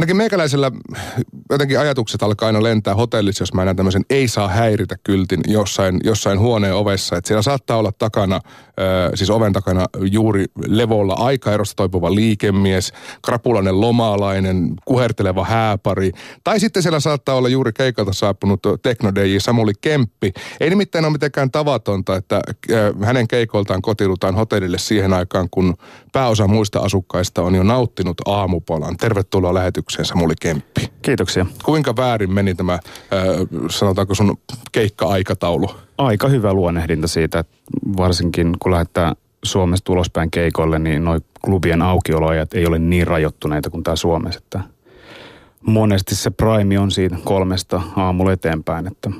ainakin meikäläisellä jotenkin ajatukset alkaa aina lentää hotellissa, jos mä näen tämmöisen ei saa häiritä kyltin jossain, jossain huoneen ovessa. Että siellä saattaa olla takana, siis oven takana juuri levolla aikaerosta toipuva liikemies, krapulainen lomalainen, kuherteleva hääpari. Tai sitten siellä saattaa olla juuri keikalta saapunut tekno Samuli Kemppi. Ei nimittäin ole mitenkään tavatonta, että hänen keikoltaan kotiudutaan hotellille siihen aikaan, kun pääosa muista asukkaista on jo nauttinut aamupalan. Tervetuloa lähetykseen Samuli Kemppi. Kiitoksia. Kuinka väärin meni tämä, äh, sanotaanko sun keikka-aikataulu? Aika hyvä luonnehdinta siitä, varsinkin kun lähdetään Suomesta ulospäin keikolle, niin noin klubien aukioloajat ei ole niin rajoittuneita kuin tämä Suomessa. Että monesti se prime on siitä kolmesta aamulla eteenpäin, että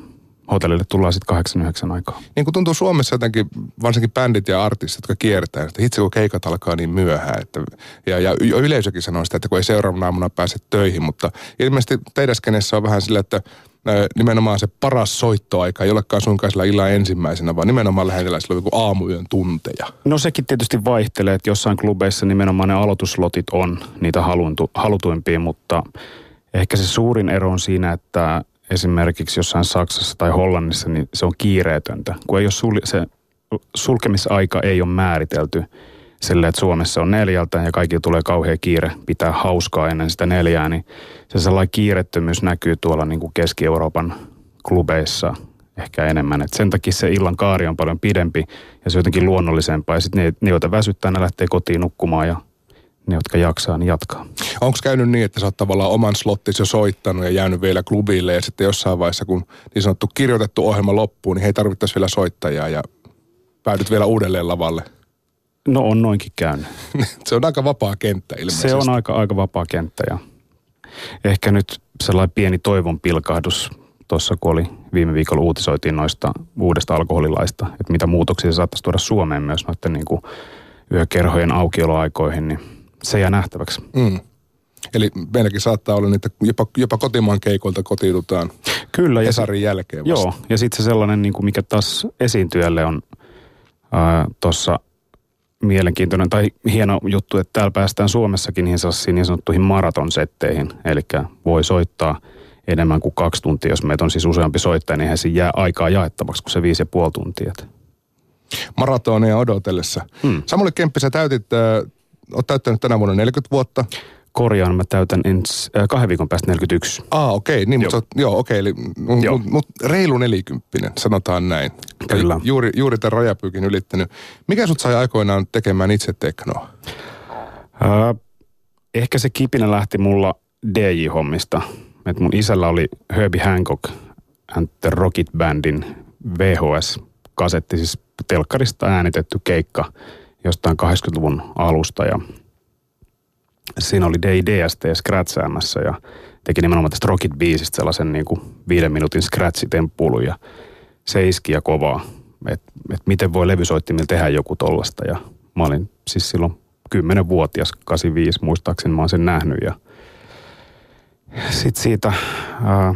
hotellille tullaan sitten kahdeksan yhdeksän aikaa. Niin kuin tuntuu Suomessa jotenkin, varsinkin bändit ja artistit, jotka kiertää, että itse kun keikat alkaa niin myöhään. Että, ja, ja yleisökin sanoo sitä, että kun ei seuraavana aamuna pääse töihin, mutta ilmeisesti teidän skenessä on vähän sillä, että nimenomaan se paras soittoaika ei olekaan suinkaan sillä illan ensimmäisenä, vaan nimenomaan lähetellään silloin joku aamuyön tunteja. No sekin tietysti vaihtelee, että jossain klubeissa nimenomaan ne aloituslotit on niitä haluntu, halutuimpia, mutta ehkä se suurin ero on siinä, että esimerkiksi jossain Saksassa tai Hollannissa, niin se on kiireetöntä. Kun ei ole sul- se sulkemisaika ei ole määritelty sille, että Suomessa on neljältä ja kaikki tulee kauhean kiire pitää hauskaa ennen sitä neljää, niin se sellainen kiirettömyys näkyy tuolla niin kuin Keski-Euroopan klubeissa ehkä enemmän. Et sen takia se illan kaari on paljon pidempi ja se on jotenkin luonnollisempaa. Ja sitten ne, ne, joita väsyttää, ne lähtee kotiin nukkumaan ja ne, jotka jaksaa, niin jatkaa. Onko käynyt niin, että sä oot tavallaan oman slottis jo soittanut ja jäänyt vielä klubille ja sitten jossain vaiheessa, kun niin sanottu kirjoitettu ohjelma loppuu, niin hei tarvittaisi vielä soittajaa ja päädyt vielä uudelleen lavalle? No on noinkin käynyt. se on aika vapaa kenttä ilmeisesti. Se on aika, aika vapaa kenttä ja ehkä nyt sellainen pieni toivon pilkahdus tuossa, kun oli viime viikolla uutisoitiin noista uudesta alkoholilaista, että mitä muutoksia se saattaisi tuoda Suomeen myös noiden niin kuin yökerhojen aukioloaikoihin, niin se jää nähtäväksi. Mm. Eli meilläkin saattaa olla niitä, jopa, jopa kotimaan keikoilta kotiudutaan Kyllä, ja Esarin jälkeen vasta. Joo, ja sitten se sellainen, niin kuin mikä taas esiintyjälle on tuossa mielenkiintoinen tai hieno juttu, että täällä päästään Suomessakin niin, niin sanottuihin maratonsetteihin. Eli voi soittaa enemmän kuin kaksi tuntia, jos meitä on siis useampi soittaja, niin eihän siinä jää aikaa jaettavaksi kuin se viisi ja puoli tuntia. Maratonia odotellessa. Hmm. Samuli Kemppi, sä täytit, äh, oot täyttänyt tänä vuonna 40 vuotta korjaan, mä täytän ens, äh, kahden viikon päästä 41. Ah, okei, okay, niin, mutta joo, okei, okay, eli joo. Mut, mut reilu nelikymppinen, sanotaan näin. Kyllä. Eli juuri, juuri tämän rajapyykin ylittänyt. Mikä sut sai aikoinaan tekemään itse teknoa? Äh, ehkä se kipinä lähti mulla DJ-hommista. Et mun isällä oli Herbie Hancock and the Rocket Bandin VHS-kasetti, siis telkkarista äänitetty keikka jostain 80-luvun alusta ja siinä oli DST scratchäämässä ja teki nimenomaan tästä Rocket-biisistä sellaisen niin kuin viiden minuutin scratch-temppuulun ja se iski ja kovaa, että et miten voi levysoittimilla tehdä joku tollasta ja mä olin siis silloin 10-vuotias, 85 muistaakseni mä oon sen nähnyt ja sitten siitä ää,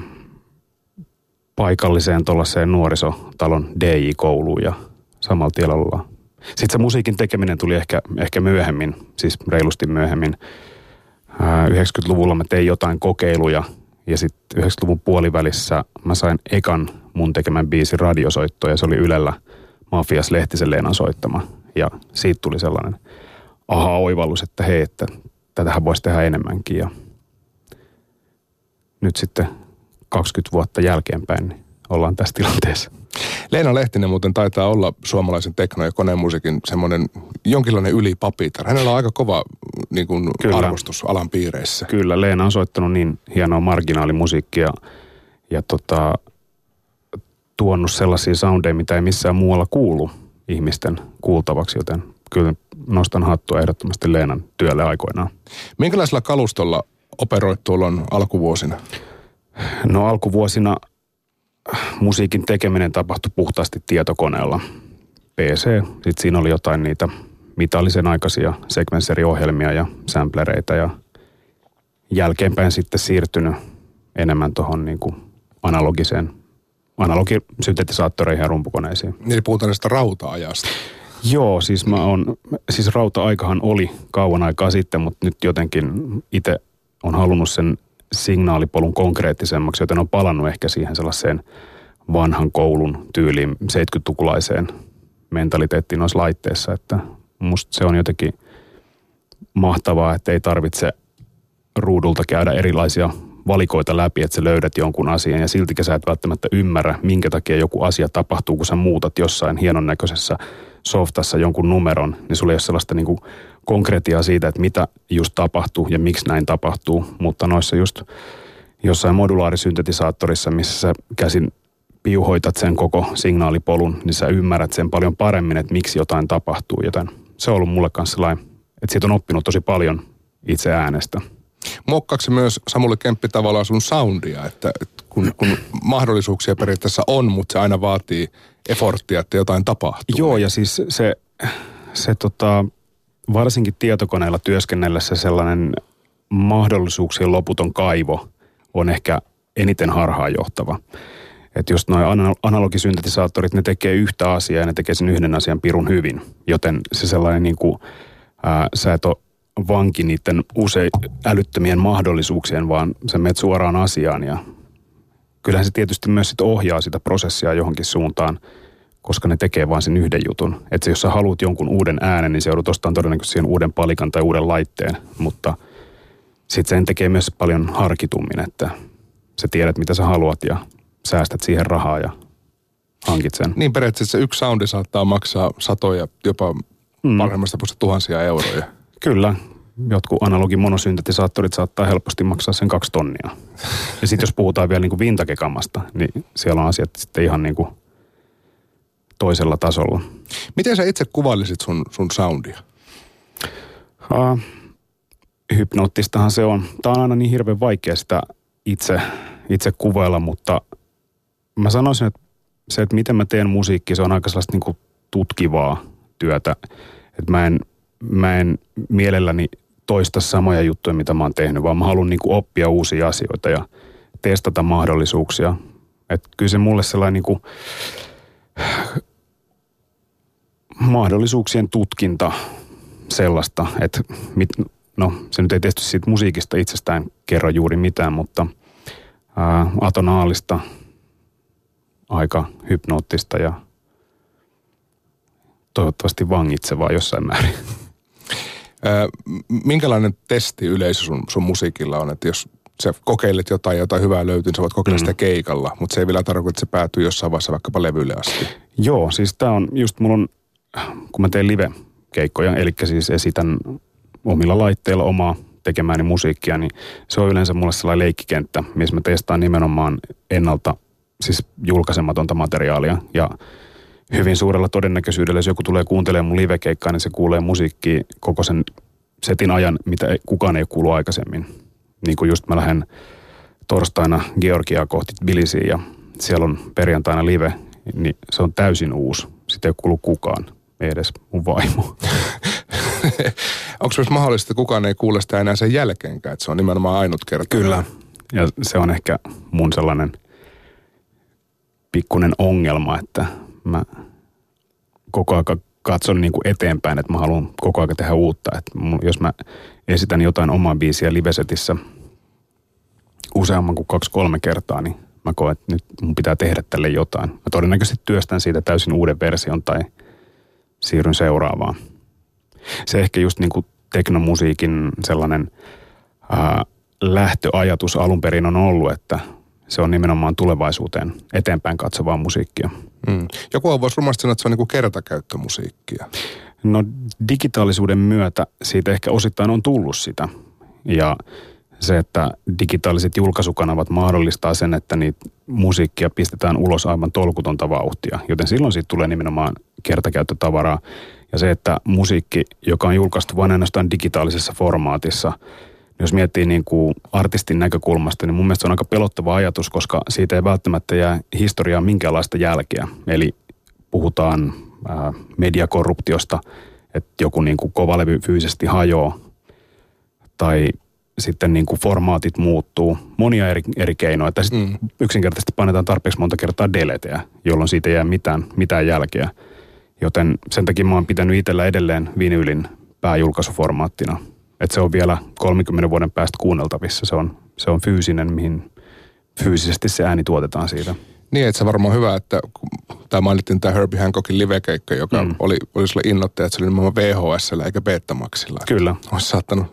paikalliseen tuollaiseen nuorisotalon DJ-kouluun ja samalla tiellä ollaan sitten se musiikin tekeminen tuli ehkä, ehkä myöhemmin, siis reilusti myöhemmin. 90-luvulla mä tein jotain kokeiluja ja sitten 90-luvun puolivälissä mä sain ekan mun tekemän biisin radiosoitto ja se oli Ylellä Mafias Lehtisen Leenan soittama. Ja siitä tuli sellainen aha-oivallus, että hei, että tätähän voisi tehdä enemmänkin. Ja nyt sitten 20 vuotta jälkeenpäin niin ollaan tässä tilanteessa. Leena Lehtinen muuten taitaa olla suomalaisen tekno- ja konemusiikin semmoinen jonkinlainen ylipapitar. Hänellä on aika kova niin kuin arvostus alan piireissä. Kyllä, Leena on soittanut niin hienoa marginaalimusiikkia ja tota, tuonut sellaisia soundeja, mitä ei missään muualla kuulu ihmisten kuultavaksi, joten kyllä nostan hattua ehdottomasti Leenan työlle aikoinaan. Minkälaisella kalustolla operoit tuolloin alkuvuosina? No alkuvuosina musiikin tekeminen tapahtui puhtaasti tietokoneella. PC, sitten siinä oli jotain niitä mitallisen aikaisia sekvenseriohjelmia ja samplereita ja jälkeenpäin sitten siirtynyt enemmän tuohon niin kuin analogiseen, analogisyntetisaattoreihin ja rumpukoneisiin. Eli puhutaan näistä rauta-ajasta. Joo, siis mä on, siis rauta-aikahan oli kauan aikaa sitten, mutta nyt jotenkin itse on halunnut sen signaalipolun konkreettisemmaksi, joten on palannut ehkä siihen sellaiseen vanhan koulun tyyliin 70-tukulaiseen mentaliteettiin noissa laitteissa, että musta se on jotenkin mahtavaa, että ei tarvitse ruudulta käydä erilaisia valikoita läpi, että sä löydät jonkun asian ja silti sä et välttämättä ymmärrä, minkä takia joku asia tapahtuu, kun sä muutat jossain hienon näköisessä softassa jonkun numeron, niin sulla ei ole sellaista niin konkretiaa siitä, että mitä just tapahtuu ja miksi näin tapahtuu, mutta noissa just jossain modulaarisyntetisaattorissa, missä sä käsin piuhoitat sen koko signaalipolun, niin sä ymmärrät sen paljon paremmin, että miksi jotain tapahtuu, joten se on ollut mulle kanssa sellainen, että siitä on oppinut tosi paljon itse äänestä. Muokkaako myös Samuli Kemppi tavallaan sun soundia, että kun, kun mahdollisuuksia periaatteessa on, mutta se aina vaatii efforttia, että jotain tapahtuu. Joo, ja siis se, se tota, varsinkin tietokoneella työskennellessä sellainen mahdollisuuksien loputon kaivo on ehkä eniten harhaanjohtava. Että just noin analogisyntetisaattorit, ne tekee yhtä asiaa ja ne tekee sen yhden asian pirun hyvin. Joten se sellainen niin kuin, ää, sä et ole vanki niiden usein älyttömien mahdollisuuksien, vaan sä menet suoraan asiaan ja kyllähän se tietysti myös sit ohjaa sitä prosessia johonkin suuntaan, koska ne tekee vain sen yhden jutun. Että jos sä haluat jonkun uuden äänen, niin se joudut ostamaan todennäköisesti siihen uuden palikan tai uuden laitteen, mutta sitten sen tekee myös paljon harkitummin, että sä tiedät mitä sä haluat ja säästät siihen rahaa ja hankit sen. Niin periaatteessa yksi soundi saattaa maksaa satoja, jopa mm. parhaimmasta tuhansia euroja. Kyllä. Jotkut analogin monosyntetisaattorit saattaa helposti maksaa sen kaksi tonnia. Ja sitten jos puhutaan vielä niin vintakekamasta, niin siellä on asiat sitten ihan niin kuin toisella tasolla. Miten sä itse kuvailisit sun, sun soundia? Uh, hypnoottistahan se on. Tämä on aina niin hirveän vaikea sitä itse, itse kuvailla, mutta mä sanoisin, että se, että miten mä teen musiikki, se on aika sellaista niin kuin tutkivaa työtä. Että mä en, mä en mielelläni toista samoja juttuja, mitä mä oon tehnyt, vaan mä haluan niin kuin oppia uusia asioita ja testata mahdollisuuksia. Että kyllä se mulle sellainen niin kuin mahdollisuuksien tutkinta sellaista, että mit, no se nyt ei tehty siitä musiikista itsestään kerro juuri mitään, mutta ää, atonaalista, aika hypnoottista ja toivottavasti vangitsevaa jossain määrin. Minkälainen testi yleisö sun, sun musiikilla on, että jos sä kokeilet jotain, jotain hyvää löytyy, niin sä voit kokeilla mm. sitä keikalla, mutta se ei vielä tarkoita, että se päätyy jossain vaiheessa vaikkapa levylle asti. Joo, siis tää on just, mulla on, kun mä teen live-keikkoja, eli siis esitän omilla laitteilla omaa tekemääni musiikkia, niin se on yleensä mulle sellainen leikkikenttä, missä mä testaan nimenomaan ennalta siis julkaisematonta materiaalia ja hyvin suurella todennäköisyydellä, jos joku tulee kuuntelemaan mun livekeikkaa, niin se kuulee musiikkia koko sen setin ajan, mitä kukaan ei kuulu aikaisemmin. Niin kuin just mä lähden torstaina Georgiaa kohti Tbilisiin ja siellä on perjantaina live, niin se on täysin uusi. Sitä ei kuulu kukaan, ei edes mun vaimo. Onko myös mahdollista, että kukaan ei kuule sitä enää sen jälkeenkään, että se on nimenomaan ainut kerta? Kyllä, ja se on ehkä mun sellainen pikkuinen ongelma, että mä koko ajan katson niin kuin eteenpäin, että mä haluan koko ajan tehdä uutta. Että jos mä esitän jotain omaa biisiä livesetissä useamman kuin kaksi-kolme kertaa, niin mä koen, että nyt mun pitää tehdä tälle jotain. Mä todennäköisesti työstän siitä täysin uuden version tai siirryn seuraavaan. Se ehkä just niin kuin teknomusiikin sellainen ää, lähtöajatus alun perin on ollut, että se on nimenomaan tulevaisuuteen eteenpäin katsovaa musiikkia. Mm. Joku voisi rumasti sanoa, että se on niin kertakäyttömusiikkia. No digitaalisuuden myötä siitä ehkä osittain on tullut sitä. Ja se, että digitaaliset julkaisukanavat mahdollistaa sen, että niitä musiikkia pistetään ulos aivan tolkutonta vauhtia. Joten silloin siitä tulee nimenomaan kertakäyttötavaraa. Ja se, että musiikki, joka on julkaistu vain ainoastaan digitaalisessa formaatissa – jos miettii niin kuin artistin näkökulmasta, niin mun mielestä se on aika pelottava ajatus, koska siitä ei välttämättä jää historiaa minkäänlaista jälkeä. Eli puhutaan ää, mediakorruptiosta, että joku niin kuin kova levy fyysisesti hajoaa, tai sitten niin kuin formaatit muuttuu. Monia eri, eri keinoja. Että sitten mm. yksinkertaisesti painetaan tarpeeksi monta kertaa deleteä, jolloin siitä ei jää mitään, mitään jälkeä. Joten sen takia mä oon pitänyt itsellä edelleen vinylin pääjulkaisuformaattina – että se on vielä 30 vuoden päästä kuunneltavissa. Se on, se on fyysinen, mihin fyysisesti se ääni tuotetaan siitä. Niin, että se varmaan hyvä, että tämä mainittiin tämä Herbie Hancockin livekeikka, joka mm. oli, oli sulle innoittaja, että se oli nimenomaan VHS eikä Betamaxilla. Kyllä. Olisi saattanut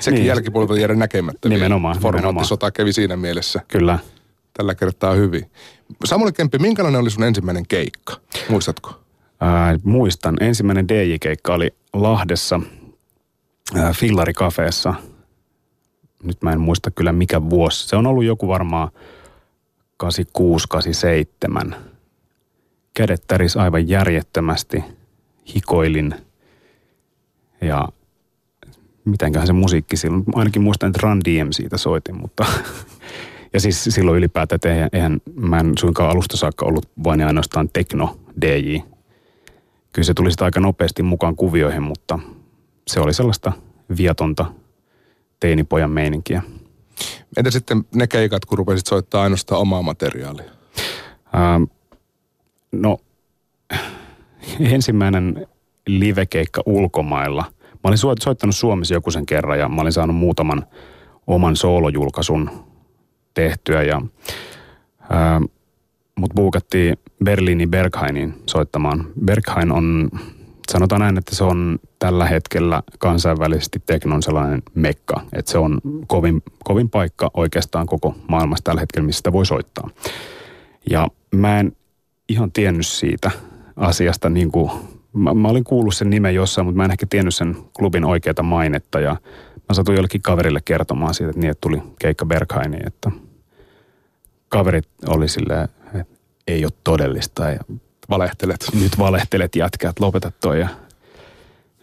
sekin niin. jälkipuolelta jäädä näkemättä. Nimenomaan. Formaattisota kävi siinä mielessä. Kyllä. Tällä kertaa hyvin. Samuli Kemppi, minkälainen oli sun ensimmäinen keikka? Muistatko? Ää, muistan. Ensimmäinen DJ-keikka oli Lahdessa Fillarikafeessa. Nyt mä en muista kyllä mikä vuosi. Se on ollut joku varmaan 86, 87. Kädet täris aivan järjettömästi. Hikoilin. Ja mitenköhän se musiikki silloin, ainakin muistan, että Run DM siitä soitin, mutta ja siis silloin ylipäätään, että eihän, eihän mä en suinkaan alusta saakka ollut vain ja ainoastaan tekno DJ. Kyllä se tuli sitä aika nopeasti mukaan kuvioihin, mutta se oli sellaista vietonta teinipojan meininkiä. Entä sitten ne keikat, kun rupesit soittaa ainoastaan omaa materiaalia? Ähm, no, ensimmäinen livekeikka ulkomailla. Mä olin soittanut Suomessa joku sen kerran ja mä olin saanut muutaman oman soolojulkaisun tehtyä ja ää, mut buukattiin Berliinin Berghainiin soittamaan. Berghain on, sanotaan näin, että se on tällä hetkellä kansainvälisesti teknon sellainen mekka, että se on kovin, kovin paikka oikeastaan koko maailmassa tällä hetkellä, missä sitä voi soittaa. Ja mä en ihan tiennyt siitä asiasta niin kuin, mä, mä olin kuullut sen nimen jossain, mutta mä en ehkä tiennyt sen klubin oikeata mainetta. Ja mä satuin jollekin kaverille kertomaan siitä, että niin, että tuli keikka Berghainiin, että kaverit oli silleen, että ei ole todellista. Ja valehtelet. Nyt valehtelet jätkät, lopeta toi ja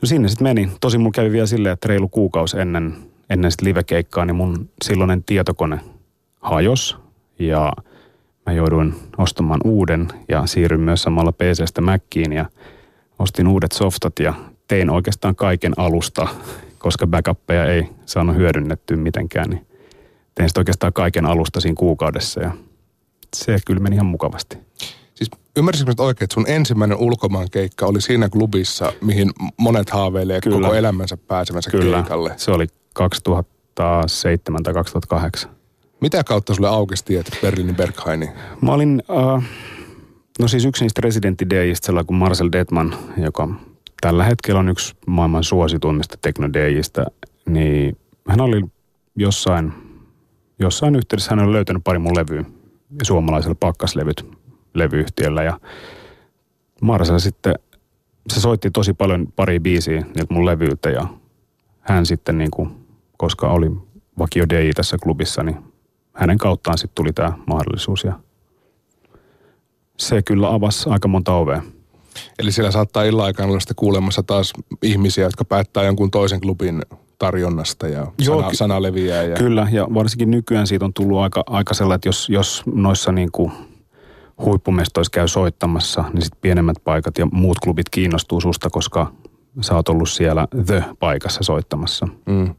no sinne sitten meni. Tosi mun kävi vielä silleen, että reilu kuukausi ennen, ennen sitä livekeikkaa, niin mun silloinen tietokone hajos ja mä jouduin ostamaan uuden ja siirryn myös samalla PCstä Mackiin ja ostin uudet softat ja tein oikeastaan kaiken alusta, koska backuppeja ei saanut hyödynnettyä mitenkään, niin tein sitten oikeastaan kaiken alusta siinä kuukaudessa ja se kyllä meni ihan mukavasti. Ymmärsitkö nyt oikein, että sun ensimmäinen ulkomaan keikka oli siinä klubissa, mihin monet haaveilee kyllä. koko elämänsä pääsemänsä kyllä. keikalle? se oli 2007 tai 2008. Mitä kautta sulle aukesi tiet Berliinin Berghainiin? Mä olin, uh, no siis yksi niistä residentti sellainen kuin Marcel Detman, joka tällä hetkellä on yksi maailman suosituimmista tekno niin hän oli jossain, jossain yhteydessä, hän oli löytänyt pari mun levyä suomalaisella pakkaslevyt levyyhtiöllä ja Marcel sitten, se soitti tosi paljon pari biisiä niiltä mun levyiltä ja hän sitten niin kuin, koska oli vakio DJ tässä klubissa, niin hänen kauttaan sitten tuli tämä mahdollisuus ja se kyllä avasi aika monta ovea. Eli siellä saattaa illa aikana olla kuulemassa taas ihmisiä, jotka päättää jonkun toisen klubin tarjonnasta ja Joo, sana, sana leviää. Ja... Kyllä, ja varsinkin nykyään siitä on tullut aika, aika sellainen, että jos, jos noissa niin kuin huippumestoissa käy soittamassa, niin sitten pienemmät paikat ja muut klubit kiinnostuu susta, koska sä oot ollut siellä The-paikassa soittamassa. Mm.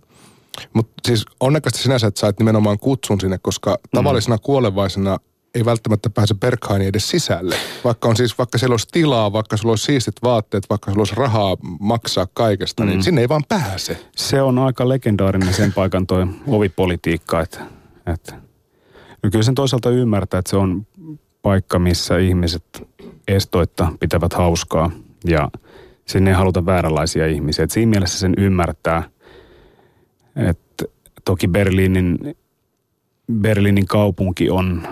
Mutta siis onnekasti sinänsä, että sait nimenomaan kutsun sinne, koska mm. tavallisena kuolevaisena ei välttämättä pääse Berghaini edes sisälle. Vaikka on siis, vaikka siellä olisi tilaa, vaikka sulla olisi siistit vaatteet, vaikka sulla olisi rahaa maksaa kaikesta, niin mm. niin sinne ei vaan pääse. Se on aika legendaarinen sen paikan toi ovipolitiikka, että, että no kyllä sen toisaalta ymmärtää, että se on paikka, missä ihmiset estoitta pitävät hauskaa ja sinne ei haluta vääränlaisia ihmisiä. Et siinä mielessä sen ymmärtää, että toki Berliinin, Berliinin kaupunki on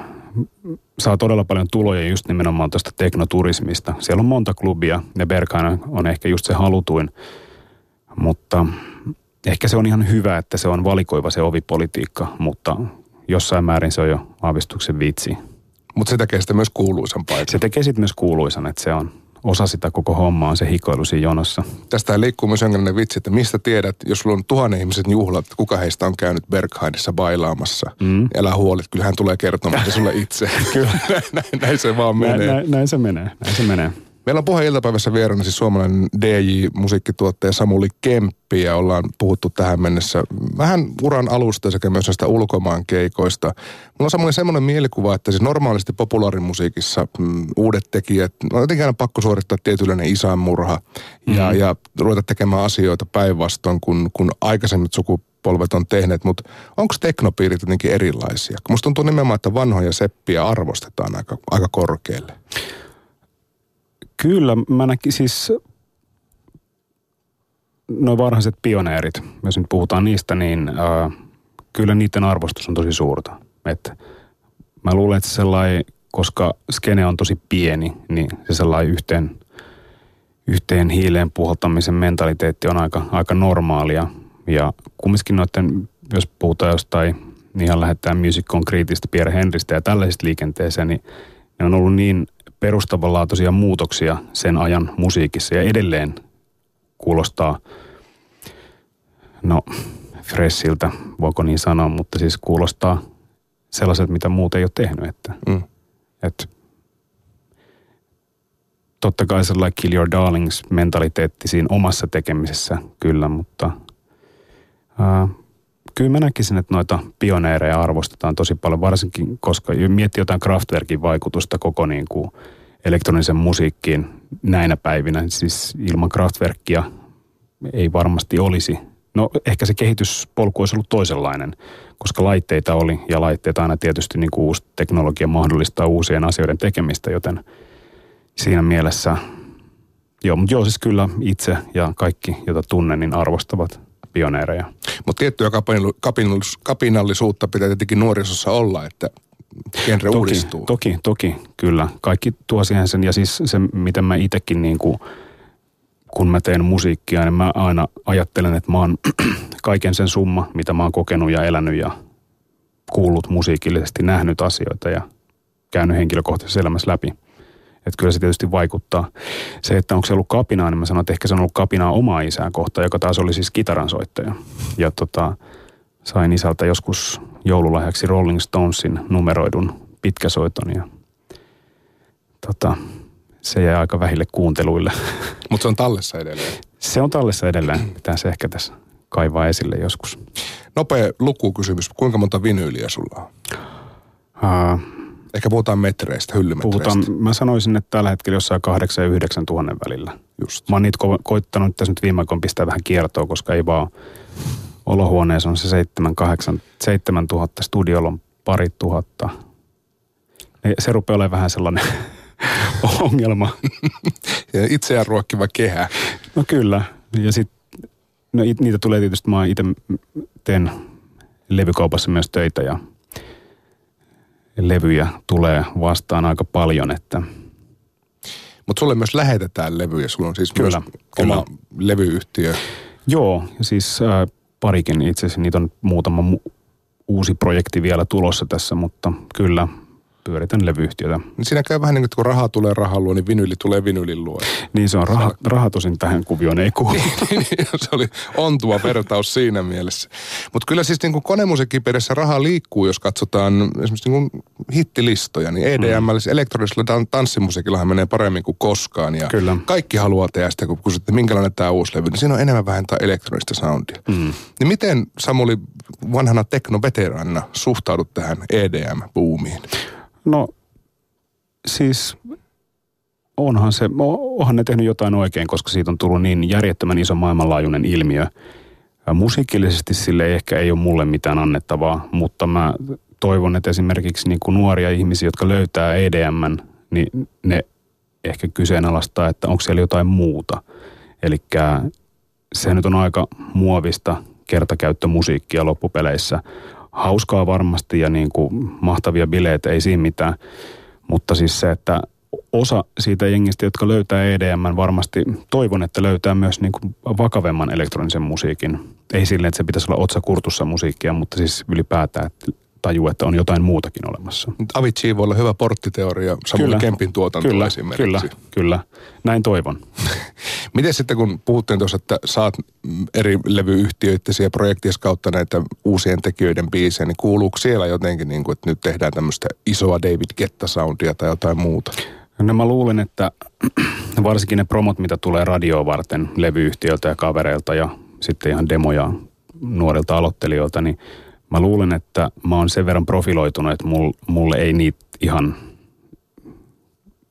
saa todella paljon tuloja just nimenomaan tuosta teknoturismista. Siellä on monta klubia ja Berghain on ehkä just se halutuin, mutta ehkä se on ihan hyvä, että se on valikoiva se ovipolitiikka, mutta jossain määrin se on jo aavistuksen vitsi. Mutta se tekee sitten myös kuuluisan paikan. Se tekee sitten myös kuuluisan, että se on osa sitä koko hommaa on se hikoilu siinä jonossa. Tästä liikkuu myös jonkinlainen vitsi, että mistä tiedät, jos sulla on tuhannen ihmiset juhlat, kuka heistä on käynyt Berghainissa bailaamassa. Mm. Älä huolit, kyllähän tulee kertomaan sulle itse. Kyllä. näin, näin, se vaan menee. Näin, näin, näin, se menee, näin se menee. Meillä on puheen iltapäivässä vieraana siis suomalainen DJ-musiikkituottaja Samuli Kemppi ja ollaan puhuttu tähän mennessä vähän uran alusta sekä myös näistä ulkomaan keikoista. Mulla on Samuli semmoinen mielikuva, että siis normaalisti populaarimusiikissa mm, uudet tekijät, on jotenkin aina pakko suorittaa tietynlainen isänmurha ja, mm. ja ruveta tekemään asioita päinvastoin, kun, kun aikaisemmat sukupolvet on tehneet, mutta onko teknopiirit jotenkin erilaisia? Musta tuntuu nimenomaan, että vanhoja seppiä arvostetaan aika, aika korkealle. Kyllä, mä näkin siis noin varhaiset pioneerit, jos nyt puhutaan niistä, niin äh, kyllä niiden arvostus on tosi suurta. Et mä luulen, että sellainen, koska skene on tosi pieni, niin se sellainen yhteen, yhteen hiileen puhaltamisen mentaliteetti on aika, aika normaalia. Ja kumminkin noiden, jos puhutaan jostain, niin ihan lähdetään Music Concreteista, Pierre Henristä ja tällaisista liikenteeseen, niin ne on ollut niin perustavanlaatuisia muutoksia sen ajan musiikissa ja edelleen kuulostaa, no Fressiltä, voiko niin sanoa, mutta siis kuulostaa sellaiset, mitä muut ei ole tehnyt. Että, mm. että totta kai sellainen kill your darlings mentaliteetti siinä omassa tekemisessä kyllä, mutta ää, kyllä mä näkisin, että noita pioneereja arvostetaan tosi paljon, varsinkin koska miettii jotain Kraftwerkin vaikutusta koko niin kuin elektronisen musiikkiin näinä päivinä. Siis ilman Kraftwerkia ei varmasti olisi. No ehkä se kehityspolku olisi ollut toisenlainen, koska laitteita oli ja laitteita aina tietysti niin kuin uusi teknologia mahdollistaa uusien asioiden tekemistä, joten siinä mielessä, joo, mutta joo siis kyllä itse ja kaikki, jota tunnen, niin arvostavat pioneereja. Mutta tiettyä kapinallisuutta pitää tietenkin nuorisossa olla, että genre toki, uudistuu. Toki, toki, kyllä. Kaikki tuo siihen sen ja siis se, miten mä itsekin niin kuin, kun mä teen musiikkia, niin mä aina ajattelen, että mä oon kaiken sen summa, mitä mä oon kokenut ja elänyt ja kuullut musiikillisesti, nähnyt asioita ja käynyt henkilökohtaisessa elämässä läpi. Että kyllä se tietysti vaikuttaa. Se, että onko se ollut kapinaa, niin mä sanon, että ehkä se on ollut kapinaa omaa isää kohtaan, joka taas oli siis kitaransoittaja. Ja tota, sain isältä joskus joululahjaksi Rolling Stonesin numeroidun pitkäsoiton ja tota, se jäi aika vähille kuunteluille. Mutta se on tallessa edelleen. Se on tallessa edelleen. Pitää se ehkä tässä kaivaa esille joskus. Nopea lukukysymys. Kuinka monta vinyyliä sulla on? Uh, Ehkä puhutaan metreistä, hyllymetreistä. Puhutaan, mä sanoisin, että tällä hetkellä jossain 8 ja 9 tuhannen välillä. Just. Mä oon niitä ko- koittanut tässä nyt viime aikoina pistää vähän kiertoa, koska ei vaan olohuoneessa on se 7, 8, 7 tuhatta, studiolla on pari tuhatta. Se rupeaa olemaan vähän sellainen ongelma. itseään ruokkiva kehä. No kyllä. Ja sit, no it, niitä tulee tietysti, mä itse teen levykaupassa myös töitä ja levyjä tulee vastaan aika paljon, että mutta sulle myös lähetetään levyjä, sulla on siis kyllä, myös kyllä. oma levyyhtiö. Joo, siis äh, parikin itse asiassa, niitä on muutama mu- uusi projekti vielä tulossa tässä, mutta kyllä pyöritän levyyhtiötä. Niin siinä käy vähän niin kuin, kun raha tulee rahan luo, niin vinyli tulee vinylin luo. Niin se on, raha, raha tosin tähän kuvioon ei kuulu. Niin, se oli ontuva vertaus siinä mielessä. Mutta kyllä siis niin kuin konemusiikkipiirissä raha liikkuu, jos katsotaan esimerkiksi niin kuin hittilistoja, niin EDM, mm. eli elektronisella tanssimusiikillahan menee paremmin kuin koskaan. Ja kyllä. kaikki haluaa tehdä sitä, kun kysytte, minkälainen tämä uusi levy, niin siinä on enemmän vähän elektronista soundia. Mm. Niin miten Samuli vanhana teknoveteraanina suhtaudut tähän EDM-buumiin? No siis onhan se, onhan ne tehnyt jotain oikein, koska siitä on tullut niin järjettömän iso maailmanlaajuinen ilmiö. Musiikillisesti sille ehkä ei ole mulle mitään annettavaa, mutta mä toivon, että esimerkiksi niin kuin nuoria ihmisiä, jotka löytää EDM, niin ne ehkä kyseenalaistaa, että onko siellä jotain muuta. Eli se nyt on aika muovista kertakäyttömusiikkia loppupeleissä hauskaa varmasti ja niin kuin mahtavia bileitä, ei siinä mitään. Mutta siis se, että osa siitä jengistä, jotka löytää EDM, varmasti toivon, että löytää myös niin kuin vakavemman elektronisen musiikin. Ei silleen, että se pitäisi olla otsakurtussa musiikkia, mutta siis ylipäätään, että tajuu, että on jotain muutakin olemassa. Avicii voi olla hyvä porttiteoria, Samuel kyllä, Kempin tuotanto kyllä, esimerkiksi. Kyllä, kyllä. Näin toivon. Miten sitten, kun puhuttiin tuossa, että saat eri levyyhtiöittisiä projektien kautta näitä uusien tekijöiden biisejä, niin kuuluuko siellä jotenkin, niin kuin, että nyt tehdään tämmöistä isoa David Getta-soundia tai jotain muuta? No mä luulen, että varsinkin ne promot, mitä tulee radioa varten levyyhtiöltä ja kavereilta ja sitten ihan demoja nuorilta aloittelijoilta, niin mä luulen, että mä oon sen verran profiloitunut, että mulle ei niitä ihan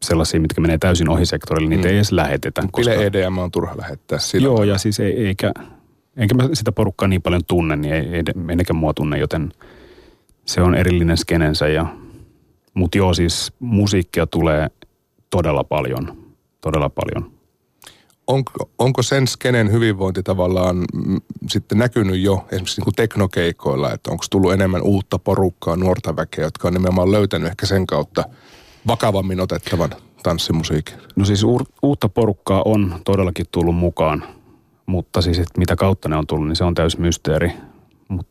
sellaisia, mitkä menee täysin ohi sektorille, niitä mm. ei edes lähetetä. Koska... EDM on turha lähettää sillä Joo, ja siis ei, eikä, enkä mä sitä porukkaa niin paljon tunne, niin ei, ei ennekään mua tunne, joten se on erillinen skenensä. Ja, mutta joo, siis musiikkia tulee todella paljon, todella paljon. Onko, onko sen skenen hyvinvointi tavallaan m, sitten näkynyt jo esimerkiksi niin kuin teknokeikoilla, että onko tullut enemmän uutta porukkaa, nuorta väkeä, jotka on nimenomaan löytänyt ehkä sen kautta vakavammin otettavan tanssimusiikin? No siis u- uutta porukkaa on todellakin tullut mukaan, mutta siis että mitä kautta ne on tullut, niin se on täys mysteeri. Mut,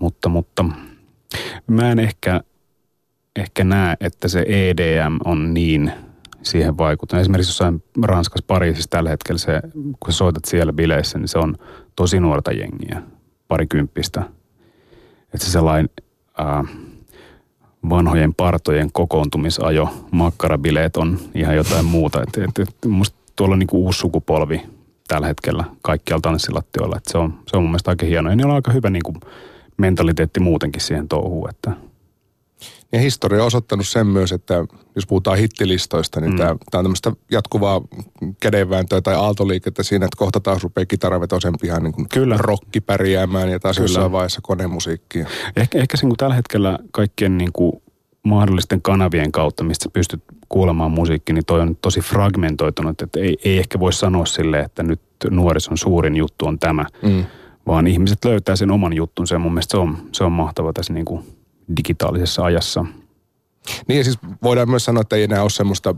mutta, mutta mä en ehkä, ehkä näe, että se EDM on niin siihen vaikuttanut. Esimerkiksi jossain Ranskassa Pariisissa tällä hetkellä se, kun sä soitat siellä bileissä, niin se on tosi nuorta jengiä, parikymppistä. Että se sellainen äh, vanhojen partojen kokoontumisajo, makkarabileet on ihan jotain muuta. Et, et, et, musta tuolla on niinku uusi sukupolvi tällä hetkellä kaikkialla tanssilattioilla. Et se, on, se on mun mielestä aika hienoa. Ja niillä on aika hyvä niinku mentaliteetti muutenkin siihen touhuun. Että. Ja historia on osoittanut sen myös, että jos puhutaan hittilistoista, niin mm. tämä, on tämmöistä jatkuvaa kädenvääntöä tai aaltoliikettä siinä, että kohta taas rupeaa kitaravetoisempi ihan niin kuin Kyllä. rokki pärjäämään ja taas Kyllä. jossain vaiheessa konemusiikkia. Ehkä, ehkä sen, kun tällä hetkellä kaikkien niin kuin mahdollisten kanavien kautta, mistä pystyt kuulemaan musiikki, niin toi on tosi fragmentoitunut, että ei, ei ehkä voi sanoa sille, että nyt nuorison suurin juttu on tämä, mm. vaan ihmiset löytää sen oman juttunsa ja mun mielestä se on, se on mahtava tässä niin kuin digitaalisessa ajassa. Niin ja siis voidaan myös sanoa, että ei enää ole semmoista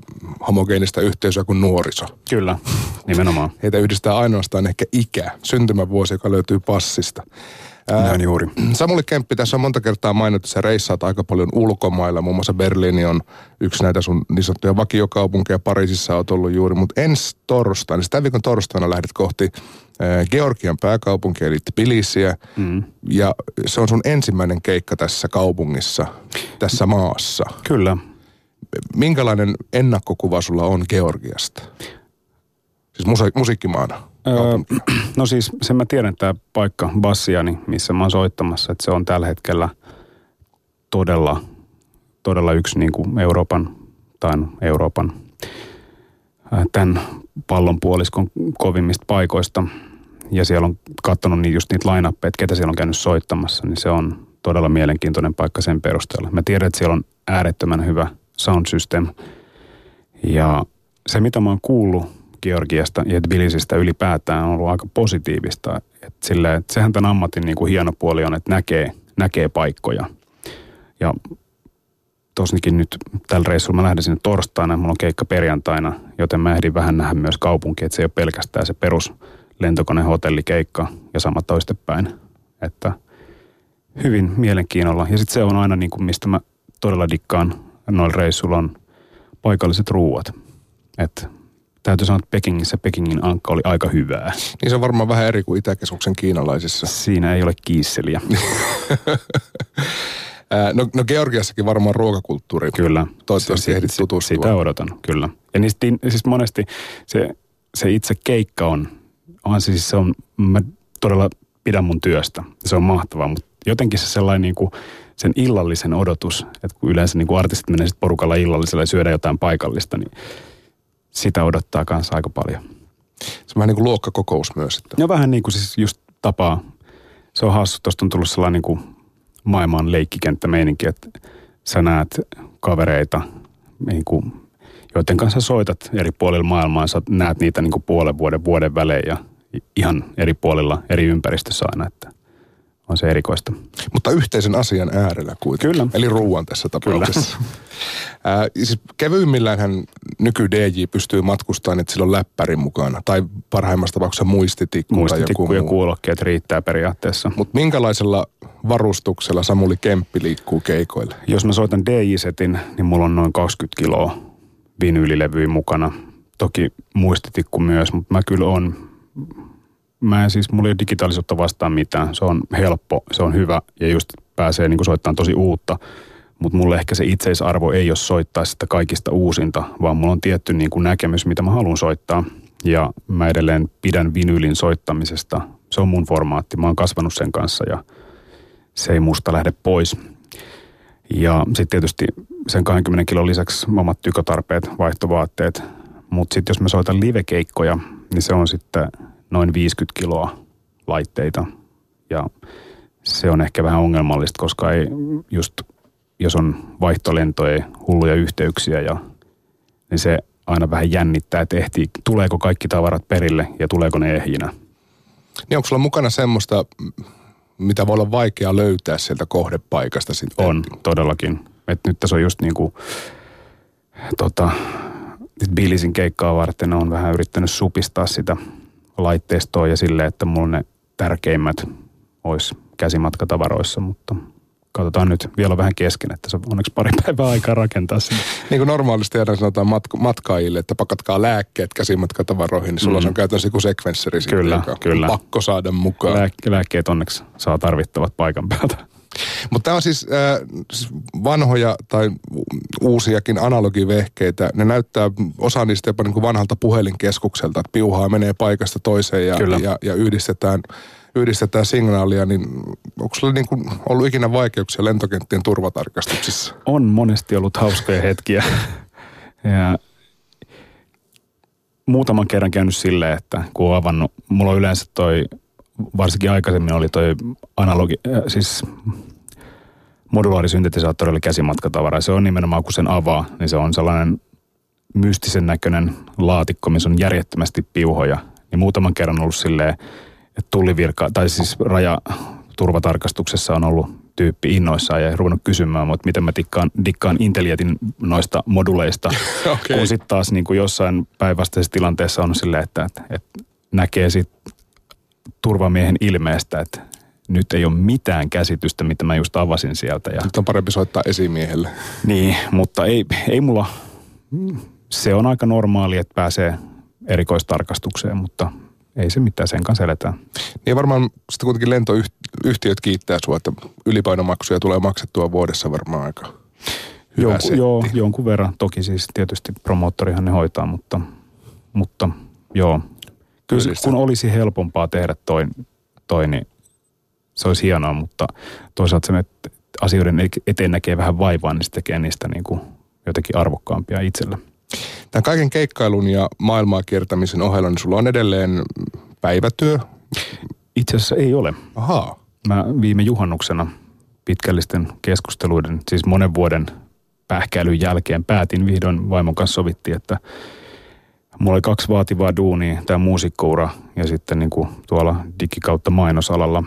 homogeenista yhteisöä kuin nuoriso. Kyllä, nimenomaan. Heitä yhdistää ainoastaan ehkä ikä, syntymävuosi, joka löytyy passista. Näin juuri. Samuli Kemppi, tässä on monta kertaa mainittu, että sä reissaat aika paljon ulkomailla. Muun muassa Berliini on yksi näitä sun niin sanottuja vakiokaupunkeja. Pariisissa on ollut juuri, mutta ensi torstaina, siis tämän viikon torstaina lähdet kohti Georgian pääkaupunki eli Tbilisiä. Mm. Ja se on sun ensimmäinen keikka tässä kaupungissa, tässä maassa. Kyllä. Minkälainen ennakkokuva sulla on Georgiasta? Siis musa- musiikkimaana. Öö, no siis sen mä tiedän, että tämä paikka Bassiani, missä mä oon soittamassa, että se on tällä hetkellä todella, todella yksi niin kuin Euroopan, tai no, Euroopan, tämän pallonpuoliskon kovimmista paikoista. Ja siellä on katsonut niin just niitä että ketä siellä on käynyt soittamassa, niin se on todella mielenkiintoinen paikka sen perusteella. Mä tiedän, että siellä on äärettömän hyvä sound system. Ja se, mitä mä oon kuullut Georgiasta ja Tbilisistä ylipäätään on ollut aika positiivista. että sille, että sehän tämän ammatin niin kuin hieno puoli on, että näkee, näkee paikkoja. Ja tosnikin nyt tällä reissulla mä lähden sinne torstaina, mulla on keikka perjantaina, joten mä ehdin vähän nähdä myös kaupunki, että se ei ole pelkästään se perus lentokone, hotellikeikka ja sama toistepäin. Että hyvin mielenkiinnolla. Ja sitten se on aina niin kuin, mistä mä todella dikkaan noilla reissuilla on paikalliset ruuat. Että täytyy sanoa, että Pekingissä Pekingin ankka oli aika hyvää. Niin se on varmaan vähän eri kuin Itäkeskuksen kiinalaisissa. Siinä ei ole kiisseliä. no, no Georgiassakin varmaan ruokakulttuuri. Kyllä. Toivottavasti ehdit tutustua. Sitä odotan, kyllä. Ja niistä, siis monesti se, se itse keikka on, on siis se on, mä todella pidän mun työstä. Se on mahtavaa, mutta jotenkin se sellainen niin kuin, sen illallisen odotus, että kun yleensä niin kuin artistit menee sitten porukalla illallisella ja syödä jotain paikallista, niin sitä odottaa kanssa aika paljon. Se on vähän niin kuin luokkakokous myös. Että... No vähän niin kuin siis just tapaa. Se on hassu, tuosta on tullut sellainen niin kuin maailman meininki, että sä näet kavereita, niin kuin, joiden kanssa soitat eri puolilla maailmaa, sä näet niitä niin kuin puolen vuoden, vuoden välein ja ihan eri puolilla, eri ympäristössä aina, että on se erikoista. Mutta yhteisen asian äärellä kuitenkin. Kyllä. Eli ruoan tässä tapauksessa. Ää, siis hän nyky DJ pystyy matkustamaan, että sillä on läppärin mukana. Tai parhaimmassa tapauksessa muistitikku, muistitikku tai joku ja kuulokkeet riittää periaatteessa. Mutta minkälaisella varustuksella Samuli Kemppi liikkuu keikoille? Jos mä soitan DJ-setin, niin mulla on noin 20 kiloa vinyylilevyä mukana. Toki muistitikku myös, mutta mä kyllä on mä en siis, mulla ei ole digitaalisuutta vastaan mitään. Se on helppo, se on hyvä ja just pääsee niin soittamaan tosi uutta Mutta mulle ehkä se itseisarvo ei ole soittaa sitä kaikista uusinta, vaan mulla on tietty niin kuin näkemys, mitä mä haluan soittaa. Ja mä edelleen pidän vinylin soittamisesta. Se on mun formaatti. Mä oon kasvanut sen kanssa ja se ei musta lähde pois. Ja sitten tietysti sen 20 kilon lisäksi omat tykötarpeet, vaihtovaatteet. Mutta sitten jos mä soitan livekeikkoja, niin se on sitten noin 50 kiloa laitteita. Ja se on ehkä vähän ongelmallista, koska ei just, jos on vaihtolentoja, hulluja yhteyksiä ja niin se aina vähän jännittää, että ehtii, tuleeko kaikki tavarat perille ja tuleeko ne ehjinä. Niin onko sulla mukana semmoista, mitä voi olla vaikea löytää sieltä kohdepaikasta sitten? On, todellakin. Et nyt tässä on just niin kuin, tota, Billisin keikkaa varten on vähän yrittänyt supistaa sitä laitteistoa ja silleen, että mulla ne tärkeimmät olisi käsimatkatavaroissa, mutta katsotaan nyt vielä vähän kesken, että se on onneksi pari päivää aikaa rakentaa sitä. Niin kuin normaalisti aina sanotaan matk- matkaajille, että pakatkaa lääkkeet käsimatkatavaroihin, niin sulla mm. on käytännössä joku sekvensseri kyllä, sitten, kyllä. pakko saada mukaan. Lääk- lääkkeet onneksi saa tarvittavat paikan päältä. Mutta tämä on siis, äh, siis vanhoja tai uusiakin analogivehkeitä. Ne näyttää osa niistä jopa niin kuin vanhalta puhelinkeskukselta, että piuhaa menee paikasta toiseen ja, ja, ja yhdistetään yhdistetään signaalia, niin onko sulla niin kuin ollut ikinä vaikeuksia lentokenttien turvatarkastuksissa? On monesti ollut hauskoja hetkiä. ja muutaman kerran käynyt silleen, että kun on avannut, mulla on yleensä toi, varsinkin aikaisemmin oli toi analogi, äh, siis modulaarisyntetisaattori oli käsimatkatavara. Se on nimenomaan, kun sen avaa, niin se on sellainen mystisen näköinen laatikko, missä on järjettömästi piuhoja. Niin muutaman kerran ollut silleen, että tullivirka, tai siis raja turvatarkastuksessa on ollut tyyppi innoissaan ja ruvennut kysymään, mutta miten mä tikkaan, dikkaan Intelietin noista moduleista. okay. Kun sitten taas niin kuin jossain päinvastaisessa tilanteessa on silleen, että, että, että näkee sit turvamiehen ilmeestä, että nyt ei ole mitään käsitystä, mitä mä just avasin sieltä. Ja... Nyt on parempi soittaa esimiehelle. Niin, mutta ei, ei mulla, se on aika normaali, että pääsee erikoistarkastukseen, mutta ei se mitään, sen kanssa eletään. Niin varmaan sitten kuitenkin lentoyhtiöt kiittää sinua, että ylipainomaksuja tulee maksettua vuodessa varmaan aika hyvä Jonku, Joo, jonkun verran. Toki siis tietysti promoottorihan ne hoitaa, mutta, mutta joo. Kyllä kun olisi helpompaa tehdä toi, toi, niin se olisi hienoa, mutta toisaalta se, että asioiden eteen näkee vähän vaivaa, niin se tekee niistä niin kuin jotenkin arvokkaampia itselle. Tämän kaiken keikkailun ja maailmaa kiertämisen ohella, niin sulla on edelleen päivätyö? Itse asiassa ei ole. Ahaa. Mä viime juhannuksena pitkällisten keskusteluiden, siis monen vuoden pähkäilyn jälkeen päätin vihdoin vaimon kanssa sovittiin, että mulla oli kaksi vaativaa duunia, tämä muusikkoura ja sitten niin kuin tuolla digikautta mainosalalla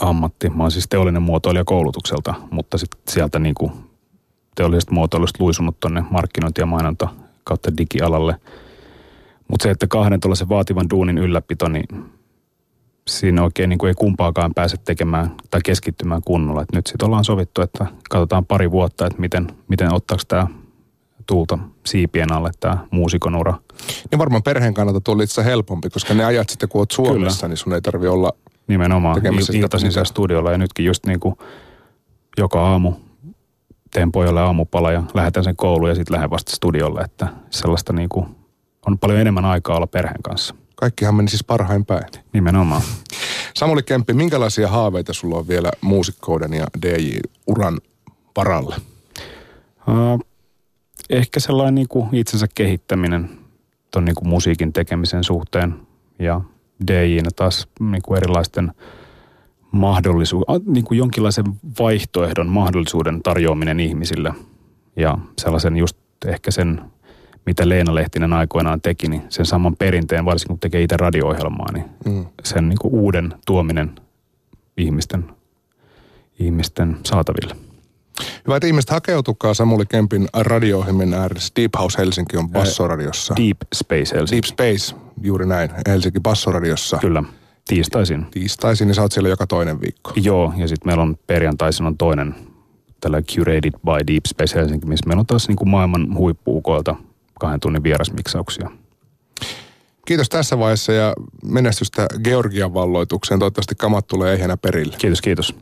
ammatti. Mä oon siis teollinen muotoilija koulutukselta, mutta sitten sieltä niin kuin teollisesta muotoilusta luisunut tuonne markkinointi- ja mainonta kautta digialalle. Mutta se, että kahden tuollaisen vaativan duunin ylläpito, niin siinä oikein niin kuin ei kumpaakaan pääse tekemään tai keskittymään kunnolla. Et nyt sitten ollaan sovittu, että katsotaan pari vuotta, että miten, miten ottaako tämä tuulta siipien alle tämä muusikon ura. Niin varmaan perheen kannalta tuli itse helpompi, koska ne ajat sitten kun olet Suomessa, Kyllä. niin sun ei tarvi olla Nimenomaan, iltaisin siellä studiolla ja nytkin just niin kuin joka aamu teen pojalle aamupala ja lähetän sen kouluun ja sitten lähden vasta studiolle, että sellaista niin kuin on paljon enemmän aikaa olla perheen kanssa. Kaikkihan meni siis parhain päin. Nimenomaan. Samuli Kemppi, minkälaisia haaveita sulla on vielä muusikkouden ja DJ-uran varalle? Uh, ehkä sellainen niin kuin itsensä kehittäminen ton niin kuin musiikin tekemisen suhteen ja dj taas niin kuin erilaisten – mahdollisuus, niin kuin jonkinlaisen vaihtoehdon mahdollisuuden tarjoaminen ihmisille. Ja sellaisen just ehkä sen, mitä Leena Lehtinen aikoinaan teki, niin sen saman perinteen, varsinkin kun tekee itse radio-ohjelmaa, niin mm. sen niin kuin uuden tuominen ihmisten, ihmisten saataville. Hyvä, että ihmiset hakeutukaa Samuli Kempin radio-ohjelmien ääressä. Deep House Helsinki on Bassoradiossa. Deep Space Helsinki. Deep Space, juuri näin. Helsinki Bassoradiossa. Kyllä. Tiistaisin. Tiistaisin, niin sä oot siellä joka toinen viikko. Joo, ja sitten meillä on perjantaisin on toinen tällä Curated by Deep Space Helsinki, missä meillä on taas niin kuin maailman huippuukoilta kahden tunnin vierasmiksauksia. Kiitos tässä vaiheessa ja menestystä Georgian valloitukseen. Toivottavasti kamat tulee ehjänä perille. Kiitos, kiitos.